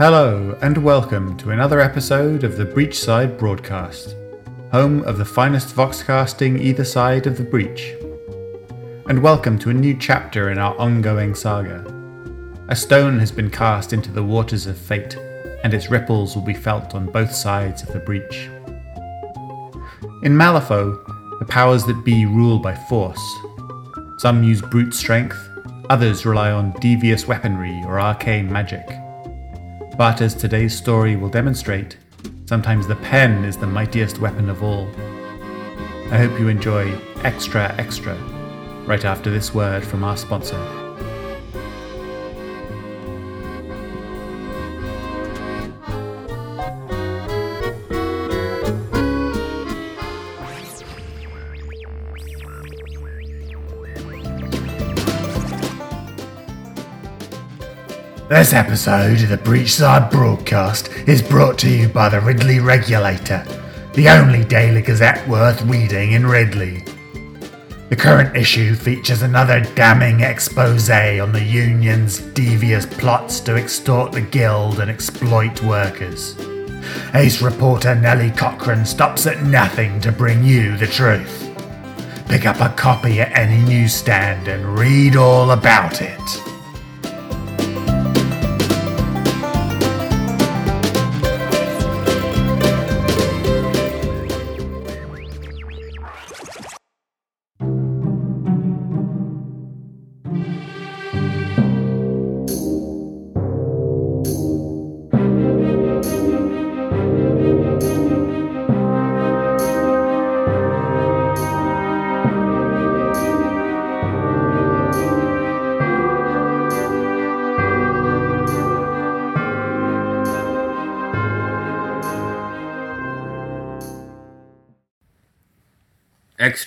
Hello, and welcome to another episode of the Breachside Broadcast, home of the finest voxcasting either side of the breach. And welcome to a new chapter in our ongoing saga. A stone has been cast into the waters of fate, and its ripples will be felt on both sides of the breach. In Malifaux, the powers that be rule by force. Some use brute strength, others rely on devious weaponry or arcane magic. But as today's story will demonstrate, sometimes the pen is the mightiest weapon of all. I hope you enjoy Extra Extra right after this word from our sponsor. This episode of the Breachside Broadcast is brought to you by the Ridley Regulator, the only daily gazette worth reading in Ridley. The current issue features another damning expose on the union's devious plots to extort the guild and exploit workers. Ace reporter Nellie Cochran stops at nothing to bring you the truth. Pick up a copy at any newsstand and read all about it.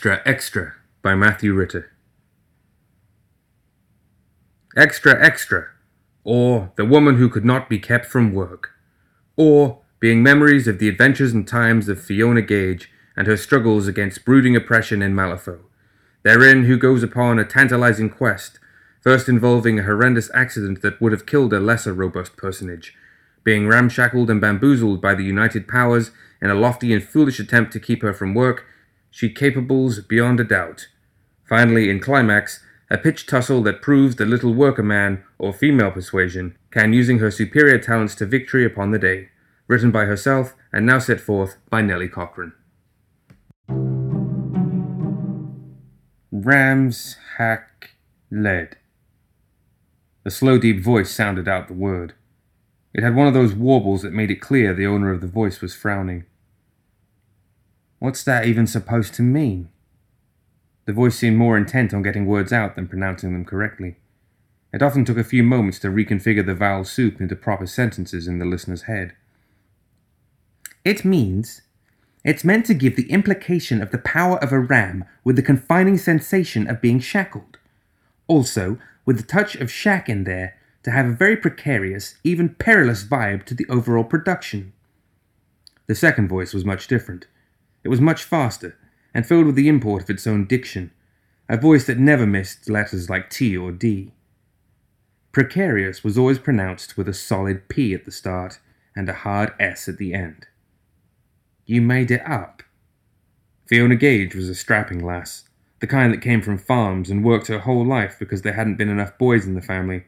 Extra Extra by Matthew Ritter. Extra Extra, or The Woman Who Could Not Be Kept from Work, or being memories of the adventures and times of Fiona Gage and her struggles against brooding oppression in Malifaux, therein who goes upon a tantalizing quest, first involving a horrendous accident that would have killed a lesser robust personage, being ramshackled and bamboozled by the United Powers in a lofty and foolish attempt to keep her from work she capables beyond a doubt. Finally, in climax, a pitched tussle that proves the little worker man or female persuasion can using her superior talents to victory upon the day. Written by herself and now set forth by Nellie Cochran. Rams hack lead. A slow, deep voice sounded out the word. It had one of those warbles that made it clear the owner of the voice was frowning. What's that even supposed to mean? The voice seemed more intent on getting words out than pronouncing them correctly. It often took a few moments to reconfigure the vowel soup into proper sentences in the listener's head. It means it's meant to give the implication of the power of a ram with the confining sensation of being shackled. Also, with the touch of shack in there, to have a very precarious, even perilous vibe to the overall production. The second voice was much different. It was much faster, and filled with the import of its own diction, a voice that never missed letters like T or D. Precarious was always pronounced with a solid P at the start and a hard S at the end. You made it up. Fiona Gage was a strapping lass, the kind that came from farms and worked her whole life because there hadn't been enough boys in the family,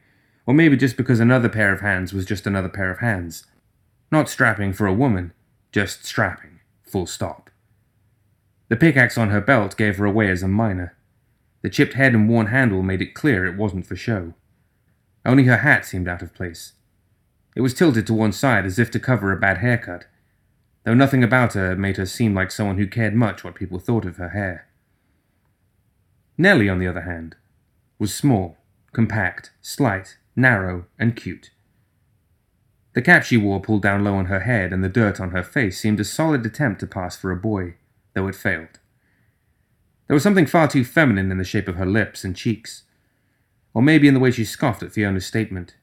or maybe just because another pair of hands was just another pair of hands. Not strapping for a woman, just strapping, full stop. The pickaxe on her belt gave her away as a miner. The chipped head and worn handle made it clear it wasn't for show. Only her hat seemed out of place. It was tilted to one side as if to cover a bad haircut, though nothing about her made her seem like someone who cared much what people thought of her hair. Nellie, on the other hand, was small, compact, slight, narrow, and cute. The cap she wore pulled down low on her head, and the dirt on her face seemed a solid attempt to pass for a boy though it failed. There was something far too feminine in the shape of her lips and cheeks, or maybe in the way she scoffed at Fiona's statement.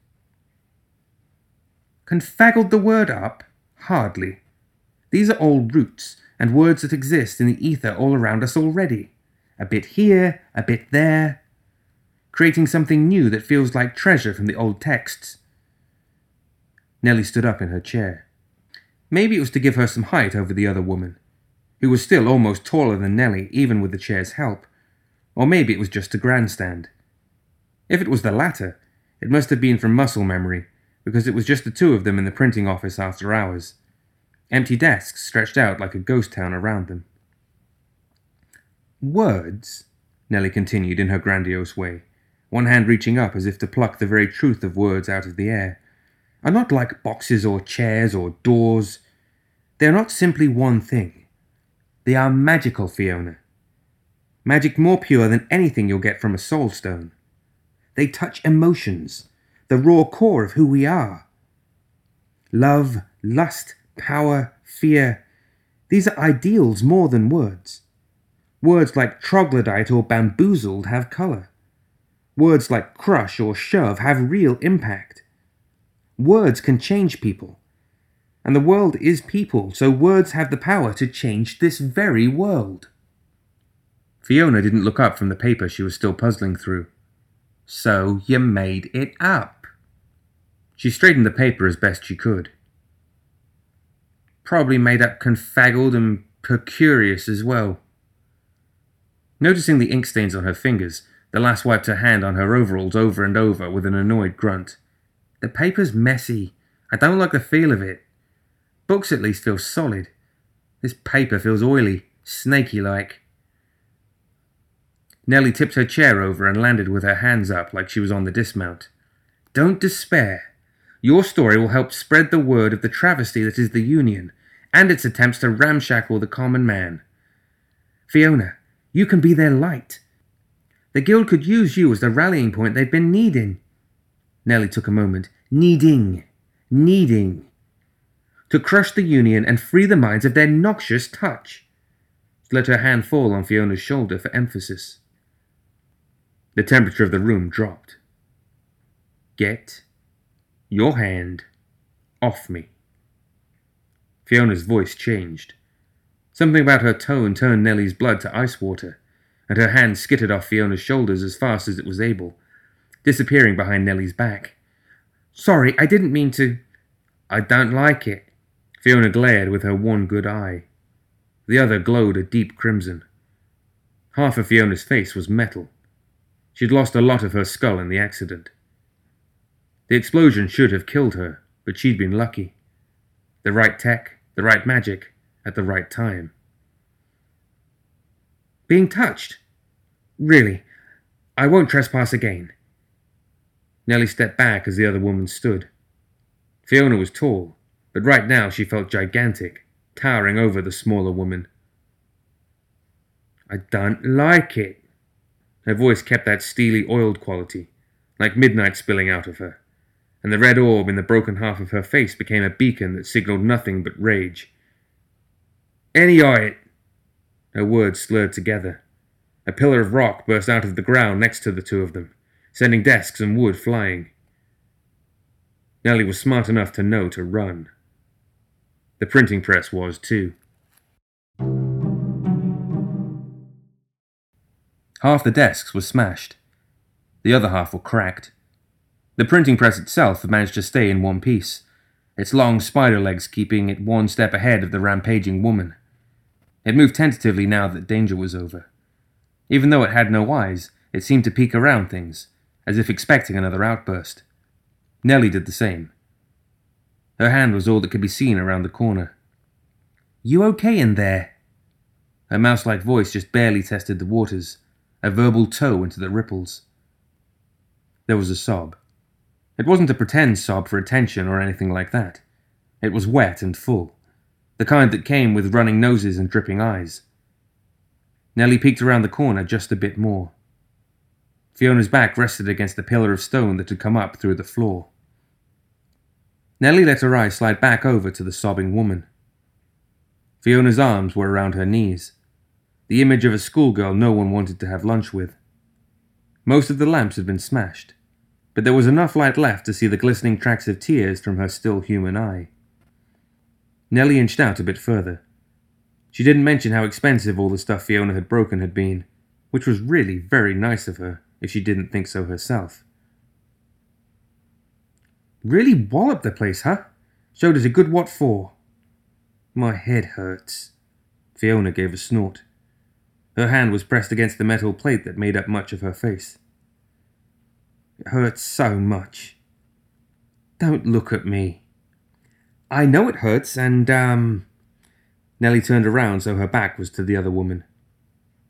Confaggled the word up? Hardly. These are all roots and words that exist in the ether all around us already. A bit here, a bit there, creating something new that feels like treasure from the old texts. Nellie stood up in her chair. Maybe it was to give her some height over the other woman, who was still almost taller than Nellie, even with the chair's help. Or maybe it was just a grandstand. If it was the latter, it must have been from muscle memory, because it was just the two of them in the printing office after hours. Empty desks stretched out like a ghost town around them. Words, Nellie continued in her grandiose way, one hand reaching up as if to pluck the very truth of words out of the air, are not like boxes or chairs or doors. They are not simply one thing. They are magical, Fiona. Magic more pure than anything you'll get from a soul stone. They touch emotions, the raw core of who we are. Love, lust, power, fear, these are ideals more than words. Words like troglodyte or bamboozled have colour. Words like crush or shove have real impact. Words can change people. And the world is people, so words have the power to change this very world. Fiona didn't look up from the paper she was still puzzling through. So you made it up. She straightened the paper as best she could. Probably made up confaggled and percurious as well. Noticing the ink stains on her fingers, the lass wiped her hand on her overalls over and over with an annoyed grunt. The paper's messy. I don't like the feel of it. Books at least feel solid. This paper feels oily, snaky like. Nellie tipped her chair over and landed with her hands up like she was on the dismount. Don't despair. Your story will help spread the word of the travesty that is the Union and its attempts to ramshackle the common man. Fiona, you can be their light. The Guild could use you as the rallying point they've been needing. Nellie took a moment. Needing. Needing. To crush the Union and free the minds of their noxious touch. She let her hand fall on Fiona's shoulder for emphasis. The temperature of the room dropped. Get your hand off me. Fiona's voice changed. Something about her tone turned Nellie's blood to ice water, and her hand skittered off Fiona's shoulders as fast as it was able, disappearing behind Nellie's back. Sorry, I didn't mean to. I don't like it. Fiona glared with her one good eye. The other glowed a deep crimson. Half of Fiona's face was metal. She'd lost a lot of her skull in the accident. The explosion should have killed her, but she'd been lucky. The right tech, the right magic, at the right time. Being touched? Really, I won't trespass again. Nellie stepped back as the other woman stood. Fiona was tall, but right now she felt gigantic, towering over the smaller woman. I don't like it. Her voice kept that steely, oiled quality, like midnight spilling out of her, and the red orb in the broken half of her face became a beacon that signaled nothing but rage. Any o' it! Her words slurred together. A pillar of rock burst out of the ground next to the two of them, sending desks and wood flying. Nellie was smart enough to know to run. The printing press was, too. Half the desks were smashed. The other half were cracked. The printing press itself had managed to stay in one piece, its long spider legs keeping it one step ahead of the rampaging woman. It moved tentatively now that danger was over. Even though it had no eyes, it seemed to peek around things, as if expecting another outburst. Nellie did the same. Her hand was all that could be seen around the corner. You okay in there? Her mouse like voice just barely tested the waters, a verbal toe into the ripples. There was a sob. It wasn't a pretend sob for attention or anything like that. It was wet and full the kind that came with running noses and dripping eyes. Nellie peeked around the corner just a bit more. Fiona's back rested against the pillar of stone that had come up through the floor. Nellie let her eyes slide back over to the sobbing woman. Fiona's arms were around her knees, the image of a schoolgirl no one wanted to have lunch with. Most of the lamps had been smashed, but there was enough light left to see the glistening tracks of tears from her still human eye. Nellie inched out a bit further. She didn't mention how expensive all the stuff Fiona had broken had been, which was really very nice of her, if she didn't think so herself. Really walloped the place, huh? Showed us a good what for. My head hurts. Fiona gave a snort. Her hand was pressed against the metal plate that made up much of her face. It hurts so much. Don't look at me. I know it hurts, and, um. Nellie turned around so her back was to the other woman.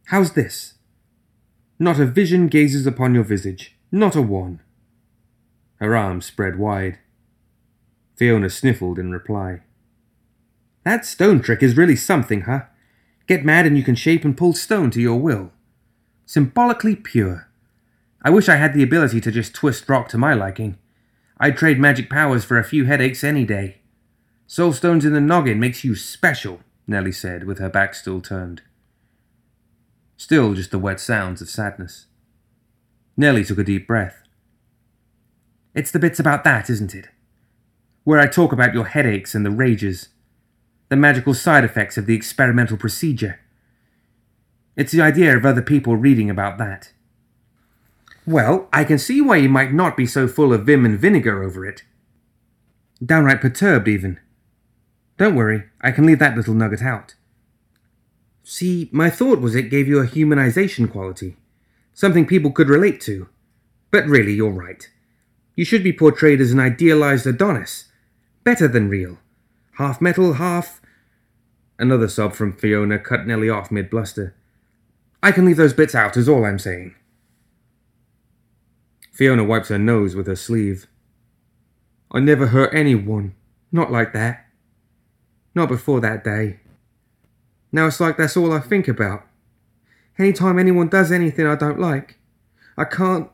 How's this? Not a vision gazes upon your visage, not a one. Her arms spread wide. Fiona sniffled in reply. That stone trick is really something, huh? Get mad and you can shape and pull stone to your will. Symbolically pure. I wish I had the ability to just twist rock to my liking. I'd trade magic powers for a few headaches any day. Soulstones in the noggin makes you special, Nellie said, with her back still turned. Still just the wet sounds of sadness. Nellie took a deep breath. It's the bits about that, isn't it? Where I talk about your headaches and the rages, the magical side effects of the experimental procedure. It's the idea of other people reading about that. Well, I can see why you might not be so full of vim and vinegar over it. Downright perturbed, even. Don't worry, I can leave that little nugget out. See, my thought was it gave you a humanization quality, something people could relate to. But really, you're right. You should be portrayed as an idealized Adonis, better than real. Half metal, half. Another sob from Fiona cut Nellie off mid bluster. I can leave those bits out, is all I'm saying. Fiona wipes her nose with her sleeve. I never hurt anyone. Not like that. Not before that day. Now it's like that's all I think about. Anytime anyone does anything I don't like, I can't.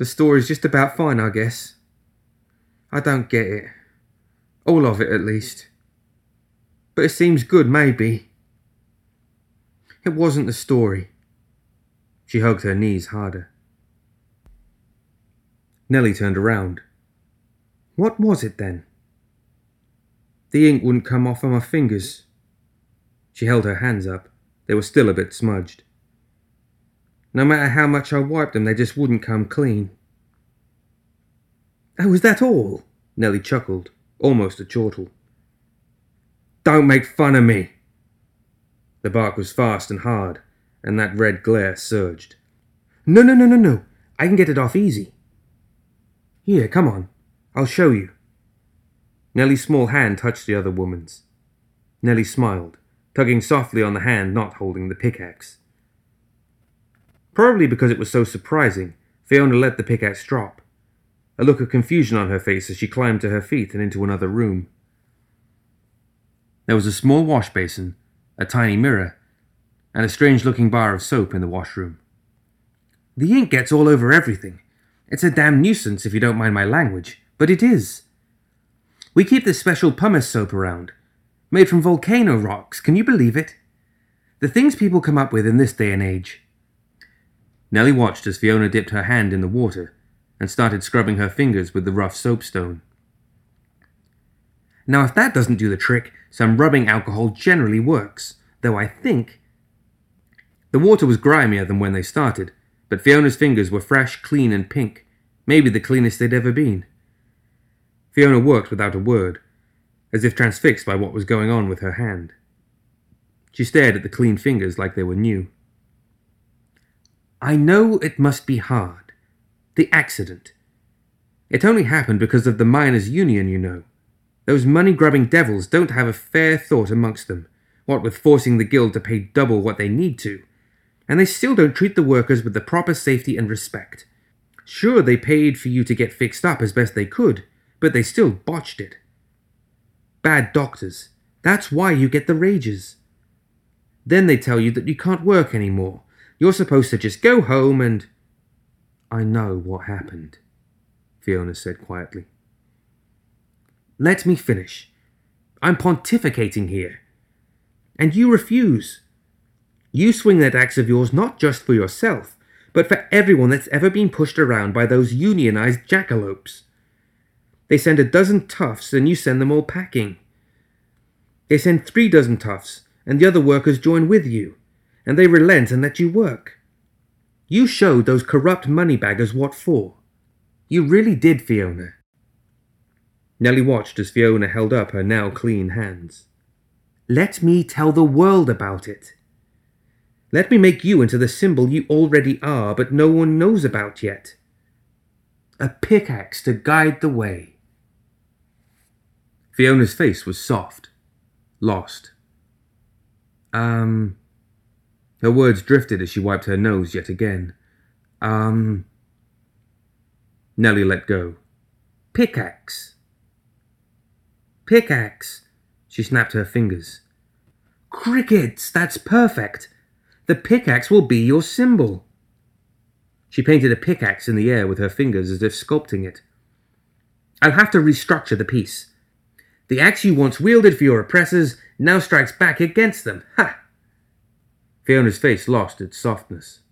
The story's just about fine, I guess. I don't get it. All of it, at least. But it seems good, maybe. It wasn't the story. She hugged her knees harder. Nellie turned around. What was it then? The ink wouldn't come off of my fingers. She held her hands up. They were still a bit smudged. No matter how much I wiped them, they just wouldn't come clean. Oh, is that all? Nellie chuckled, almost a chortle. Don't make fun of me. The bark was fast and hard, and that red glare surged. No, no, no, no, no. I can get it off easy. Here, come on. I'll show you. Nellie's small hand touched the other woman's. Nellie smiled, tugging softly on the hand not holding the pickaxe. Probably because it was so surprising, Fiona let the pickaxe drop, a look of confusion on her face as she climbed to her feet and into another room. There was a small wash basin, a tiny mirror, and a strange looking bar of soap in the washroom. The ink gets all over everything. It's a damn nuisance if you don't mind my language, but it is. We keep this special pumice soap around, made from volcano rocks. Can you believe it? The things people come up with in this day and age. Nellie watched as Fiona dipped her hand in the water and started scrubbing her fingers with the rough soapstone. Now, if that doesn't do the trick, some rubbing alcohol generally works, though I think. The water was grimier than when they started, but Fiona's fingers were fresh, clean, and pink, maybe the cleanest they'd ever been. Fiona worked without a word, as if transfixed by what was going on with her hand. She stared at the clean fingers like they were new. I know it must be hard. The accident. It only happened because of the miners' union, you know. Those money grubbing devils don't have a fair thought amongst them, what with forcing the guild to pay double what they need to. And they still don't treat the workers with the proper safety and respect. Sure, they paid for you to get fixed up as best they could, but they still botched it. Bad doctors. That's why you get the rages. Then they tell you that you can't work anymore. You're supposed to just go home and. I know what happened, Fiona said quietly. Let me finish. I'm pontificating here. And you refuse. You swing that axe of yours not just for yourself, but for everyone that's ever been pushed around by those unionized jackalopes. They send a dozen toughs, and you send them all packing. They send three dozen toughs, and the other workers join with you, and they relent and let you work. You showed those corrupt moneybaggers what for. You really did, Fiona. Nellie watched as Fiona held up her now clean hands. Let me tell the world about it. Let me make you into the symbol you already are, but no one knows about yet. A pickaxe to guide the way. Fiona's face was soft, lost. Um. Her words drifted as she wiped her nose yet again. Um. Nellie let go. Pickaxe. Pickaxe. She snapped her fingers. Crickets, that's perfect. The pickaxe will be your symbol. She painted a pickaxe in the air with her fingers as if sculpting it. I'll have to restructure the piece. The axe you once wielded for your oppressors now strikes back against them. Ha! Fiona's face lost its softness.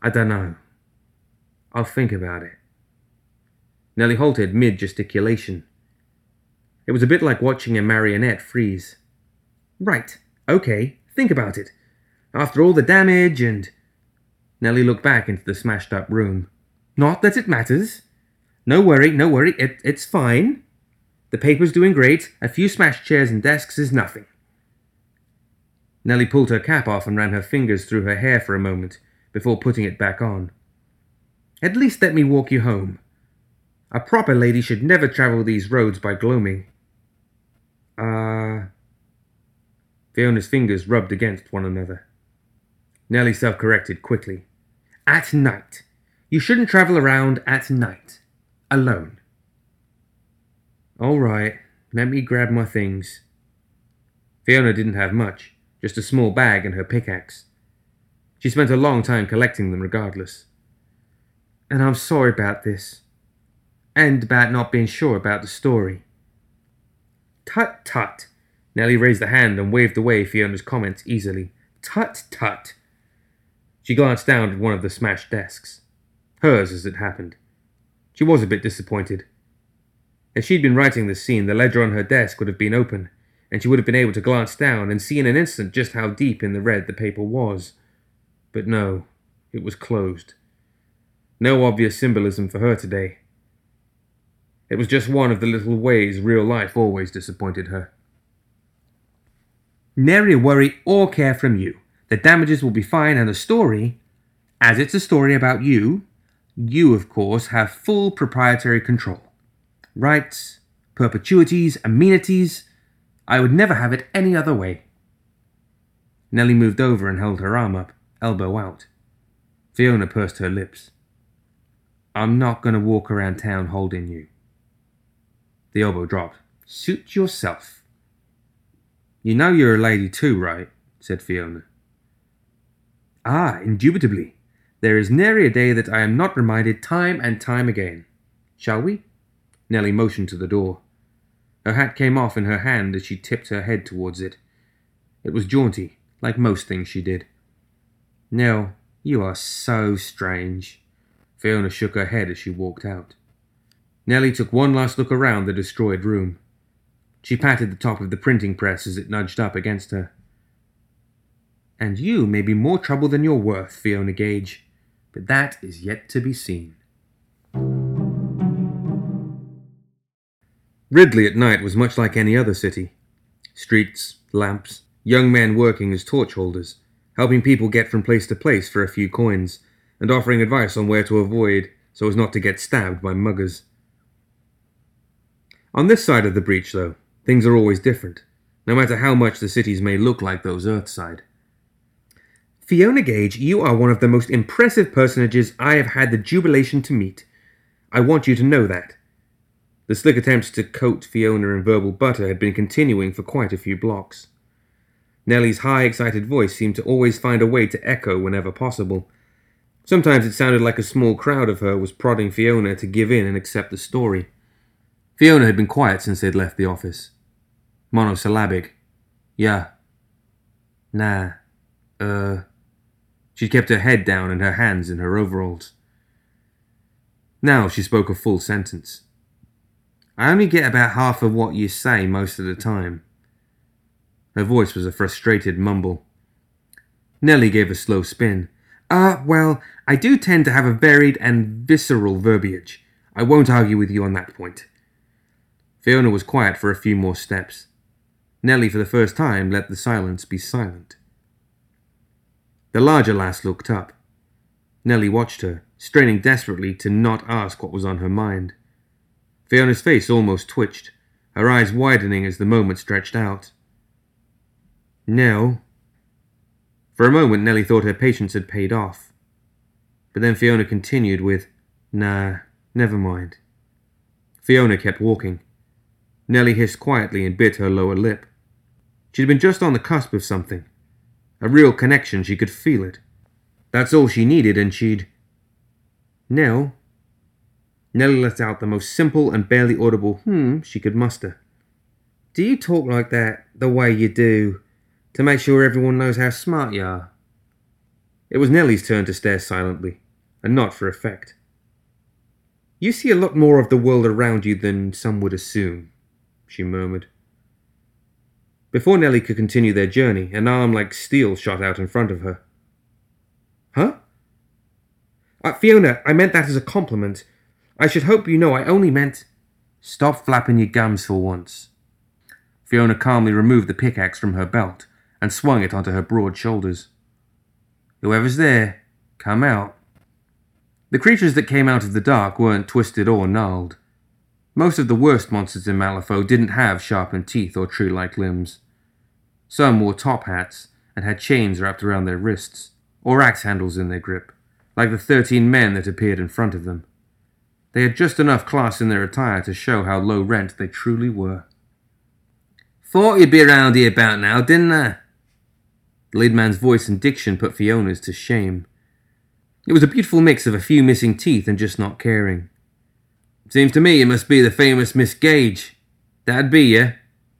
I don't know. I'll think about it. Nellie halted mid gesticulation. It was a bit like watching a marionette freeze. Right, okay, think about it. After all the damage and. Nellie looked back into the smashed up room. Not that it matters. No worry, no worry, it, it's fine. The paper's doing great. A few smashed chairs and desks is nothing. Nellie pulled her cap off and ran her fingers through her hair for a moment before putting it back on. At least let me walk you home. A proper lady should never travel these roads by gloaming. Ah. Uh... Fiona's fingers rubbed against one another. Nellie self corrected quickly. At night. You shouldn't travel around at night. Alone. All right, let me grab my things. Fiona didn't have much, just a small bag and her pickaxe. She spent a long time collecting them regardless. And I'm sorry about this. And about not being sure about the story. Tut tut. Nellie raised a hand and waved away Fiona's comments easily. Tut tut. She glanced down at one of the smashed desks. Hers, as it happened. She was a bit disappointed. If she'd been writing this scene, the ledger on her desk would have been open, and she would have been able to glance down and see in an instant just how deep in the red the paper was. But no, it was closed. No obvious symbolism for her today. It was just one of the little ways real life always disappointed her. Nary a worry or care from you. The damages will be fine, and the story, as it's a story about you, you, of course, have full proprietary control. Rights, perpetuities, amenities. I would never have it any other way. Nellie moved over and held her arm up, elbow out. Fiona pursed her lips. I'm not going to walk around town holding you. The elbow dropped. Suit yourself. You know you're a lady too, right? said Fiona. Ah, indubitably. There is nary a day that I am not reminded time and time again. Shall we? Nellie motioned to the door. Her hat came off in her hand as she tipped her head towards it. It was jaunty, like most things she did. Nell, you are so strange. Fiona shook her head as she walked out. Nellie took one last look around the destroyed room. She patted the top of the printing press as it nudged up against her. And you may be more trouble than you're worth, Fiona Gage, but that is yet to be seen. Ridley at night was much like any other city. Streets, lamps, young men working as torch holders, helping people get from place to place for a few coins, and offering advice on where to avoid so as not to get stabbed by muggers. On this side of the breach, though, things are always different, no matter how much the cities may look like those Earthside. Fiona Gage, you are one of the most impressive personages I have had the jubilation to meet. I want you to know that. The slick attempts to coat Fiona in verbal butter had been continuing for quite a few blocks. Nellie's high, excited voice seemed to always find a way to echo whenever possible. Sometimes it sounded like a small crowd of her was prodding Fiona to give in and accept the story. Fiona had been quiet since they'd left the office. Monosyllabic. Yeah. Nah. Uh. She kept her head down and her hands in her overalls. Now she spoke a full sentence. I only get about half of what you say most of the time. Her voice was a frustrated mumble. Nellie gave a slow spin. Ah, uh, well, I do tend to have a varied and visceral verbiage. I won't argue with you on that point. Fiona was quiet for a few more steps. Nellie, for the first time, let the silence be silent. The larger lass looked up. Nellie watched her, straining desperately to not ask what was on her mind. Fiona's face almost twitched, her eyes widening as the moment stretched out. No. For a moment, Nellie thought her patience had paid off. But then Fiona continued with, Nah, never mind. Fiona kept walking. Nellie hissed quietly and bit her lower lip. She'd been just on the cusp of something. A real connection, she could feel it. That's all she needed, and she'd. Nell? Nellie let out the most simple and barely audible hmm she could muster. Do you talk like that the way you do to make sure everyone knows how smart you are? It was Nellie's turn to stare silently, and not for effect. You see a lot more of the world around you than some would assume, she murmured. Before Nellie could continue their journey, an arm like steel shot out in front of her. Huh? Uh, Fiona, I meant that as a compliment. I should hope you know I only meant. Stop flapping your gums for once. Fiona calmly removed the pickaxe from her belt and swung it onto her broad shoulders. Whoever's there, come out. The creatures that came out of the dark weren't twisted or gnarled. Most of the worst monsters in Malifaux didn't have sharpened teeth or tree like limbs. Some wore top hats and had chains wrapped around their wrists, or axe handles in their grip, like the thirteen men that appeared in front of them. They had just enough class in their attire to show how low rent they truly were. Thought you'd be around here about now, didn't I? The lead man's voice and diction put Fiona's to shame. It was a beautiful mix of a few missing teeth and just not caring. Seems to me it must be the famous Miss Gage. That'd be you.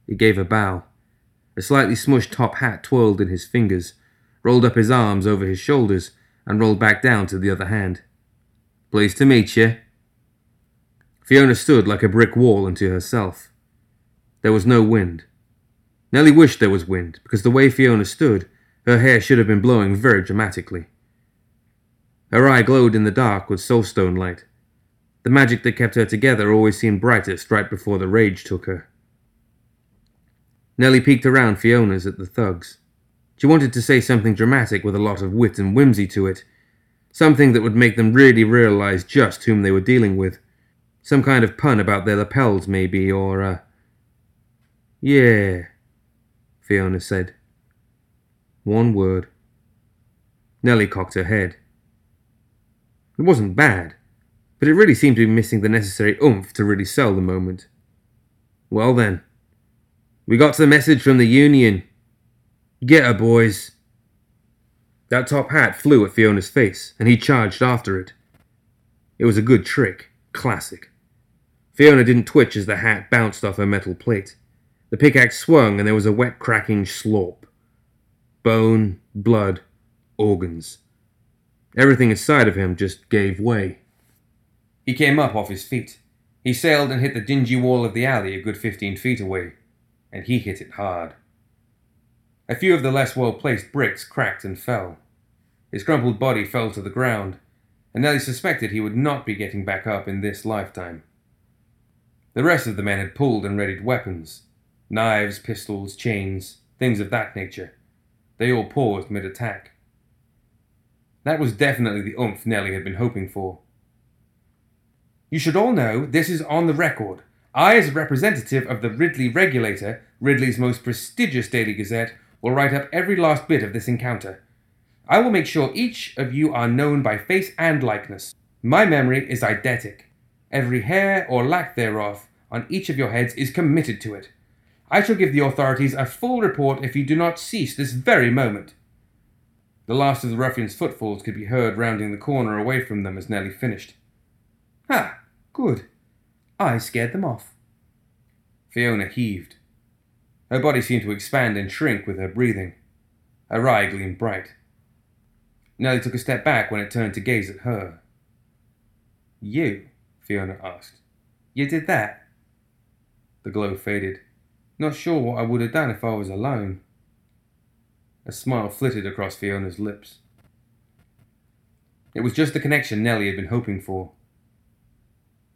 He gave a bow. A slightly smushed top hat twirled in his fingers, rolled up his arms over his shoulders, and rolled back down to the other hand. Pleased to meet you. Fiona stood like a brick wall unto herself. There was no wind. Nellie wished there was wind, because the way Fiona stood, her hair should have been blowing very dramatically. Her eye glowed in the dark with soulstone light. The magic that kept her together always seemed brightest right before the rage took her. Nellie peeked around Fiona's at the thugs. She wanted to say something dramatic with a lot of wit and whimsy to it, something that would make them really realize just whom they were dealing with. Some kind of pun about their lapels, maybe, or, uh. Yeah, Fiona said. One word. Nellie cocked her head. It wasn't bad but it really seemed to be missing the necessary oomph to really sell the moment. Well then, we got the message from the Union. Get her, boys. That top hat flew at Fiona's face, and he charged after it. It was a good trick, classic. Fiona didn't twitch as the hat bounced off her metal plate. The pickaxe swung, and there was a wet, cracking slop. Bone, blood, organs. Everything inside of him just gave way. He came up off his feet. He sailed and hit the dingy wall of the alley a good fifteen feet away, and he hit it hard. A few of the less well placed bricks cracked and fell. His crumpled body fell to the ground, and Nellie suspected he would not be getting back up in this lifetime. The rest of the men had pulled and readied weapons knives, pistols, chains, things of that nature. They all paused mid attack. That was definitely the oomph Nellie had been hoping for. You should all know this is on the record. I, as a representative of the Ridley Regulator, Ridley's most prestigious daily gazette, will write up every last bit of this encounter. I will make sure each of you are known by face and likeness. My memory is eidetic. Every hair or lack thereof on each of your heads is committed to it. I shall give the authorities a full report if you do not cease this very moment. The last of the ruffian's footfalls could be heard rounding the corner away from them as Nellie finished. Ha! Good. I scared them off. Fiona heaved. Her body seemed to expand and shrink with her breathing. Her eye gleamed bright. Nellie took a step back when it turned to gaze at her. You? Fiona asked. You did that? The glow faded. Not sure what I would have done if I was alone. A smile flitted across Fiona's lips. It was just the connection Nellie had been hoping for.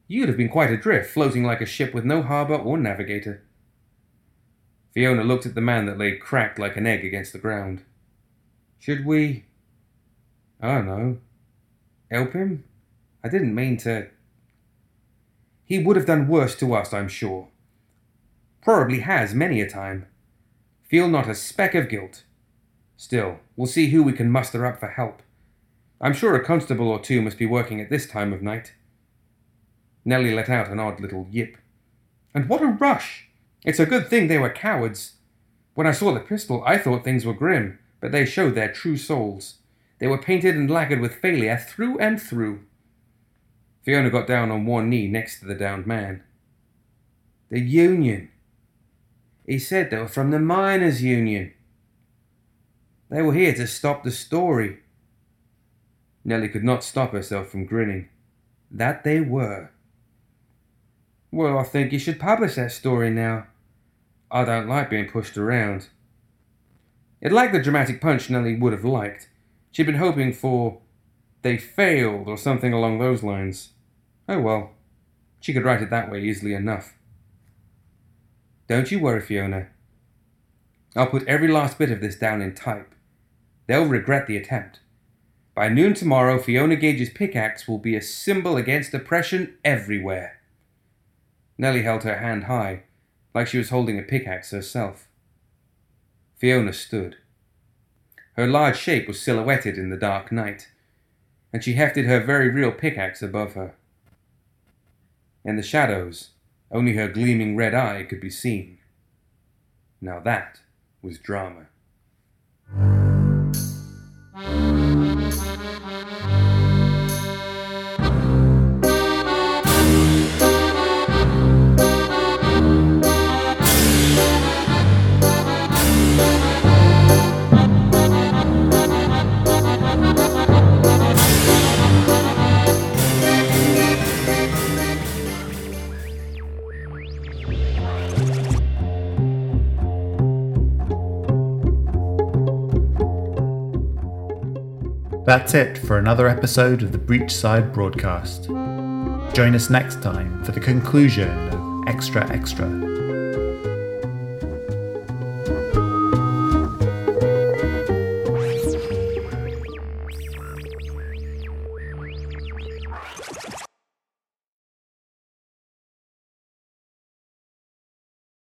You'd have been quite adrift, floating like a ship with no harbour or navigator. Fiona looked at the man that lay cracked like an egg against the ground. Should we. I don't know. Help him? I didn't mean to. He would have done worse to us, I'm sure. Probably has many a time. Feel not a speck of guilt. Still, we'll see who we can muster up for help. I'm sure a constable or two must be working at this time of night. Nellie let out an odd little yip. And what a rush! It's a good thing they were cowards. When I saw the pistol, I thought things were grim, but they showed their true souls. They were painted and lacquered with failure through and through. Fiona got down on one knee next to the downed man. The Union. He said they were from the Miners' Union. They were here to stop the story. Nellie could not stop herself from grinning. That they were. Well, I think you should publish that story now. I don't like being pushed around. It lacked the dramatic punch Nellie would have liked. She'd been hoping for they failed or something along those lines. Oh well, she could write it that way easily enough. Don't you worry, Fiona. I'll put every last bit of this down in type. They'll regret the attempt. By noon tomorrow, Fiona Gage's pickaxe will be a symbol against oppression everywhere. Nellie held her hand high, like she was holding a pickaxe herself. Fiona stood. Her large shape was silhouetted in the dark night, and she hefted her very real pickaxe above her. In the shadows, only her gleaming red eye could be seen. Now that was drama. That's it for another episode of the Breachside broadcast. Join us next time for the conclusion of Extra Extra.